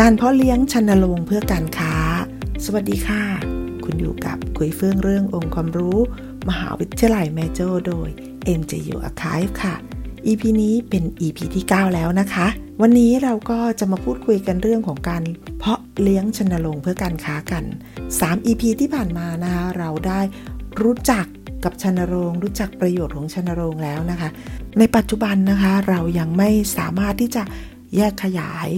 การเพาะเลี้ยงชันโรงเพื่อการค้า สวัสดีค่ะ คุณอยู่กับคุยเฟื่องเรื่ององค์ความรู้ มหาวิทยาลัยแมโจโดย MJU Archive ค่ะ EP นี้เป็น EP ที่ 9 แล้วนะคะ วันนี้เราก็จะมาพูดคุยกันเรื่องของการเพาะเลี้ยงชนรงเพื่อการค้ากัน 3 EP ที่ผ่านมานะคะเราได้รู้จักกับชนรงรู้จักประโยชน์ของชนรงแล้วนะคะ ในปัจจุบันนะคะเรายังไม่สามารถที่จะ แยกขยาย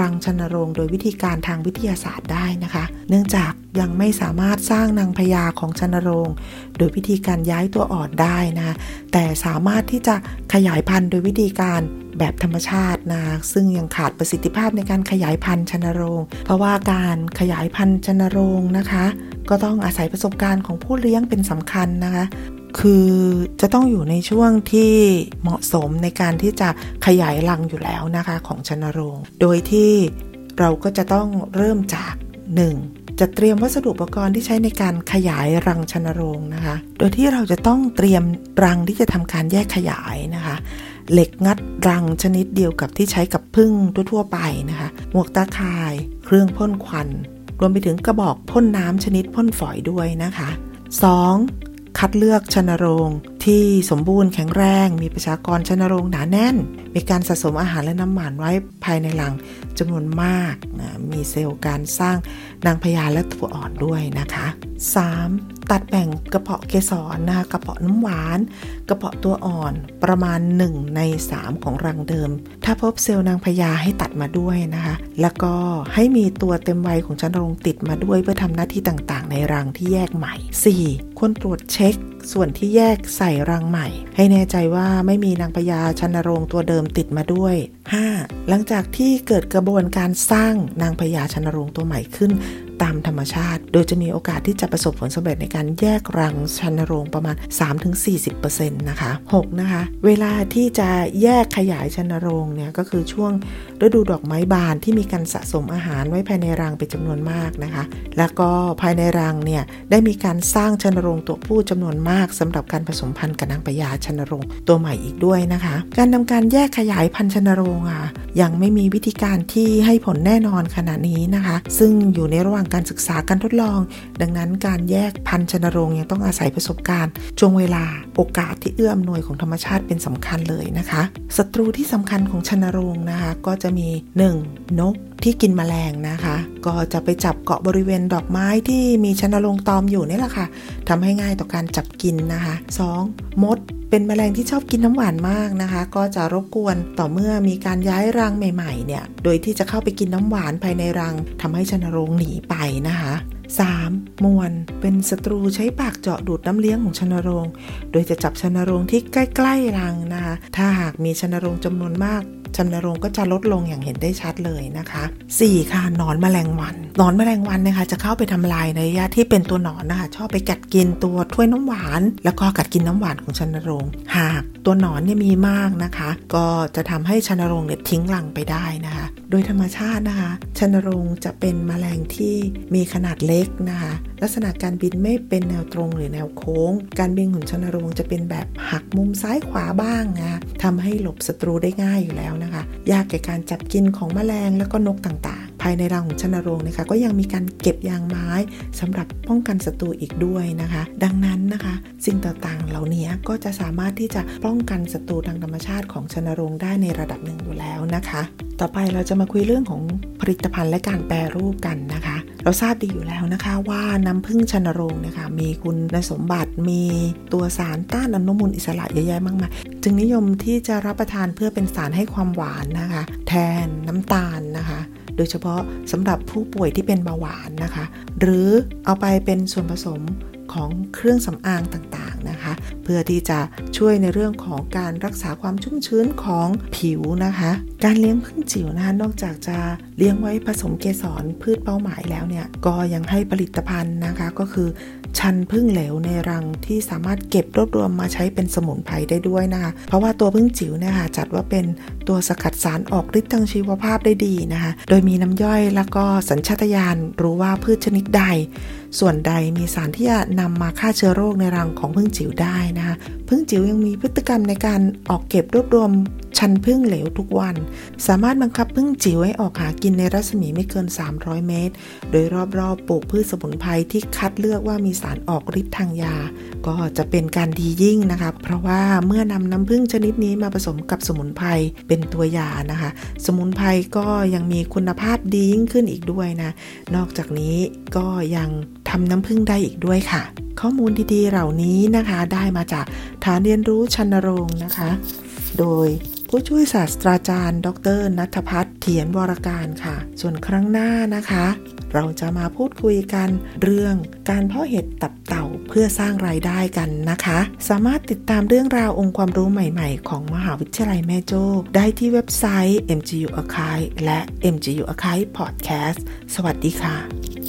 รังชนโรงโดยวิธีการทางวิทยาศาสตร์ได้นะคะ เนื่องจากยังไม่สามารถสร้างนางพญาของชนโรง โดยวิธีการย้ายตัวอ่อนได้นะแต่สามารถที่จะขยายพันธุ์โดยวิธีการแบบธรรมชาตินะซึ่งยังขาดประสิทธิภาพในการขยายพันธุ์ชนโรง เพราะว่าการขยายพันธุ์ชนโรงนะคะ ก็ต้องอาศัยประสบการณ์ของผู้เลี้ยงเป็นสำคัญนะคะ คือจะต้องอยู่ในช่วงที่เหมาะสมในการที่จะขยายรังอยู่แล้วนะคะของชนโรง โดยที่เราก็จะต้องเริ่มจาก 1. จะเตรียมวัสดุอุปกรณ์ที่ใช้ในการขยายรังชนโรงนะคะ โดยที่เราจะต้องเตรียมรังที่จะทำการแยกขยายนะคะ เหล็กงัดรังชนิดเดียวกับที่ใช้กับพึ่งทั่วๆไปนะคะ หมวกตาข่าย เครื่องพ่นควัน รวมไปถึงกระบอกพ่นน้ำชนิดพ่นฝอยด้วยนะคะ 2. คัดเลือกชนโรงที่สมบูรณ์แข็งแรง มีประชากรชนโรงหนาแน่น มีการสะสมอาหารและน้ำหมันไว้ภายในหลังจำนวนมากนะมีเซลล์การสร้างนางพญาและตัวอ่อนด้วยนะคะ 3. ตัดแบ่งกระเพาะเกสรนะคะกระเพาะน้ำหวาน กระเพาะตัวอ่อนประมาณ 1 ใน 3 ของรังเดิม ถ้าพบเซลล์นางพญาให้ตัดมาด้วยนะคะ แล้วก็ให้มีตัวเต็มวัยของชันรงติดมาด้วยเพื่อทำหน้าที่ต่างๆ ในรังที่แยกใหม่ 4. ควรตรวจเช็ค ส่วนที่แยกใส่รังใหม่ ให้แน่ใจว่าไม่มีนางพญาชันโรงตัวเดิมติดมาด้วย 5. หลังจากที่เกิดกระบวนการสร้างนางพญาชันโรงตัวใหม่ขึ้น ตามธรรมชาติ โดยจะมีโอกาสที่จะประสบผลสำเร็จในการแยกรังชันโรงประมาณ 3-40%นะคะ 6. นะคะ เวลาที่จะแยกขยายชันโรงเนี่ยก็คือช่วงฤดูดอกไม้บานที่มีการสะสมอาหารไว้ภายในรังเป็นจำนวนมากนะคะ แล้วก็ภายในรังเนี่ยได้มีการสร้างชันโรงตัวผู้จำนวนมากสำหรับการผสมพันธุ์กับนางพญาชันโรงตัวใหม่อีกด้วยนะคะ การทำการแยกขยายพันธุ์ชนโรงอะยังไม่มีวิธีการที่ให้ผลแน่นอนขณะนี้นะคะ ซึ่งอยู่ในระหว่างการศึกษาการทดลอง ดังนั้นการแยกพันธุ์ชนโรงยังต้องอาศัยประสบการณ์ช่วงเวลาโอกาสที่เอื้ออำนวยของธรรมชาติเป็นสำคัญเลยนะคะศัตรูที่สำคัญของชนโรงนะคะ ก็จะมี 1. นก ที่กินมแมลงนะคะ ก็จะไปจับเกาะบริเวณดอกไม้ที่มีชนลงตอมอยู่นี่แหละค่ะทำให้ง่ายต่อการจับกินนะคะ 2. มดเป็นแมลงที่ชอบกินน้ำหวานมากนะคะ ก็จะรบกวนต่อเมื่อมีการย้ายรังใหม่ๆเนี่ย โดยที่จะเข้าไปกินน้ำหวานภายในรังทำให้ชนโรงหนีไปนะคะ 3. มวนเป็นศัตรูใช้ปากเจาะดูดน้ำเลี้ยงของชนโรง โดยจะจับชนโรงที่ใกล้ๆรังนะคะถ้าหากมีชนโรงจำนวนมากชนโรงก็จะลดลงอย่างเห็นได้ชัดเลยนะคะ 4. ค่ะนอนแมลงวันนอนแมลงวันนะคะจะเข้าไปทำลายในระยะที่เป็นตัวหนอนนะคะชอบไปกัดกินตัวถ้วยน้ำหวาน แล้วก็กัดกินน้ำหวานของชนโรง หากตัวหนอนเนี่ยมีมากนะคะ ก็จะทำให้ชนโรงเนี่ยทิ้งรังไปได้นะคะ โดยธรรมชาตินะคะชนโรงจะเป็นแมลงที่มีขนาดเล็กนะคะ ลักษณะการบินไม่เป็นแนวตรงหรือแนวโค้ง การบินของชนโรงจะเป็นแบบหักมุมซ้ายขวาบ้างนะทำให้หลบศัตรูได้ง่ายอยู่แล้วนะคะ ยากแก่การจับกินของแมลงแล้วก็นกต่าง ภายในรังของชนโรงนะคะ ก็ยังมีการเก็บยางไม้สำหรับป้องกันศัตรูอีกด้วยนะคะ ดังนั้นนะคะ สิ่งต่างๆ เหล่านี้ก็จะสามารถที่จะป้องกันศัตรูทางธรรมชาติของชนโรงได้ในระดับหนึ่งอยู่แล้วนะคะ ต่อไปเราจะมาคุยเรื่องของผลิตภัณฑ์และการแปรรูปกันนะคะ เราทราบดีอยู่แล้วนะคะว่าน้ำผึ้งชนโรงนะคะมีคุณสมบัติมีตัวสารต้านอนุมูลอิสระเยอะแยะมากมายจึงนิยมที่จะรับประทานเพื่อเป็นสารให้ความหวานนะคะ แทนน้ำตาลนะคะ ดยเฉพาะสำหรับผู้ป่วยที่เป็นเบาหวานนะคะ หรือเอาไปเป็นส่วนผสมของเครื่องสำอางต่างๆนะคะ เพื่อที่จะช่วยในเรื่องของการรักษาความชุ่มชื้นของผิวนะคะ การเลี้ยงพึ่งจิ๋วนะคะนอกจากจะเลี้ยงไว้ผสมเกสรพืชเป้าหมายแล้วเนี่ยก็ยังให้ผลิตภัณฑ์นะคะก็คือ ชันพึ่งเหลวในรังที่สามารถเก็บรวบรวมมาใช้เป็นสมุนไพรได้ด้วยนะคะ เพราะว่าตัวพึ่งจิ๋วเนี่ยค่ะจัดว่าเป็นตัวสกัดสารออกฤทธิ์ทางชีวภาพได้ดีนะคะ โดยมีน้ำย่อยแล้วก็สัญชาตญาณรู้ว่าพืชชนิดใด ส่วนใดมีสารที่จะนำมาฆ่าเชื้อโรคในรังของพึ่งจิ๋วได้นะคะพึ่งจิ๋วยังมีพฤติกรรมในการออกเก็บรวบรวมชันพึ่งเหลวทุกวัน สามารถบังคับพึ่งจิ๋วให้ออกหากินในรัศมีไม่เกิน 300 เมตร โดยรอบๆปลูกพืชสมุนไพรที่คัดเลือกว่ามีสารออกฤทธิ์ทางยา ก็จะเป็นการดียิ่งนะคะ เพราะว่าเมื่อนำน้ำพึ่งชนิดนี้มาผสมกับสมุนไพรเป็นตัวยานะคะ สมุนไพรก็ยังมีคุณภาพดียิ่งขึ้นอีกด้วยนะ นอกจากนี้ก็ยังทำน้ำพึ่งได้อีกด้วยค่ะ ข้อมูลดีๆเหล่านี้นะคะได้มาจากฐานเรียนรู้ชันโรงนะคะ โดย ผู้ช่วยศาสตราจารย์ ดรนัทพัฒน์เถียนวรการค่ะ ส่วนครั้งหน้านะคะ เราจะมาพูดคุยกันเรื่องการเพาะเห็ดตับเต่าเพื่อสร้างรายได้กันนะคะ สามารถติดตามเรื่องราวองค์ความรู้ใหม่ๆ ของมหาวิทยาลัยแม่โจ้ได้ที่เว็บไซต์ MGU Archive และ MGU Archive Podcast สวัสดีค่ะ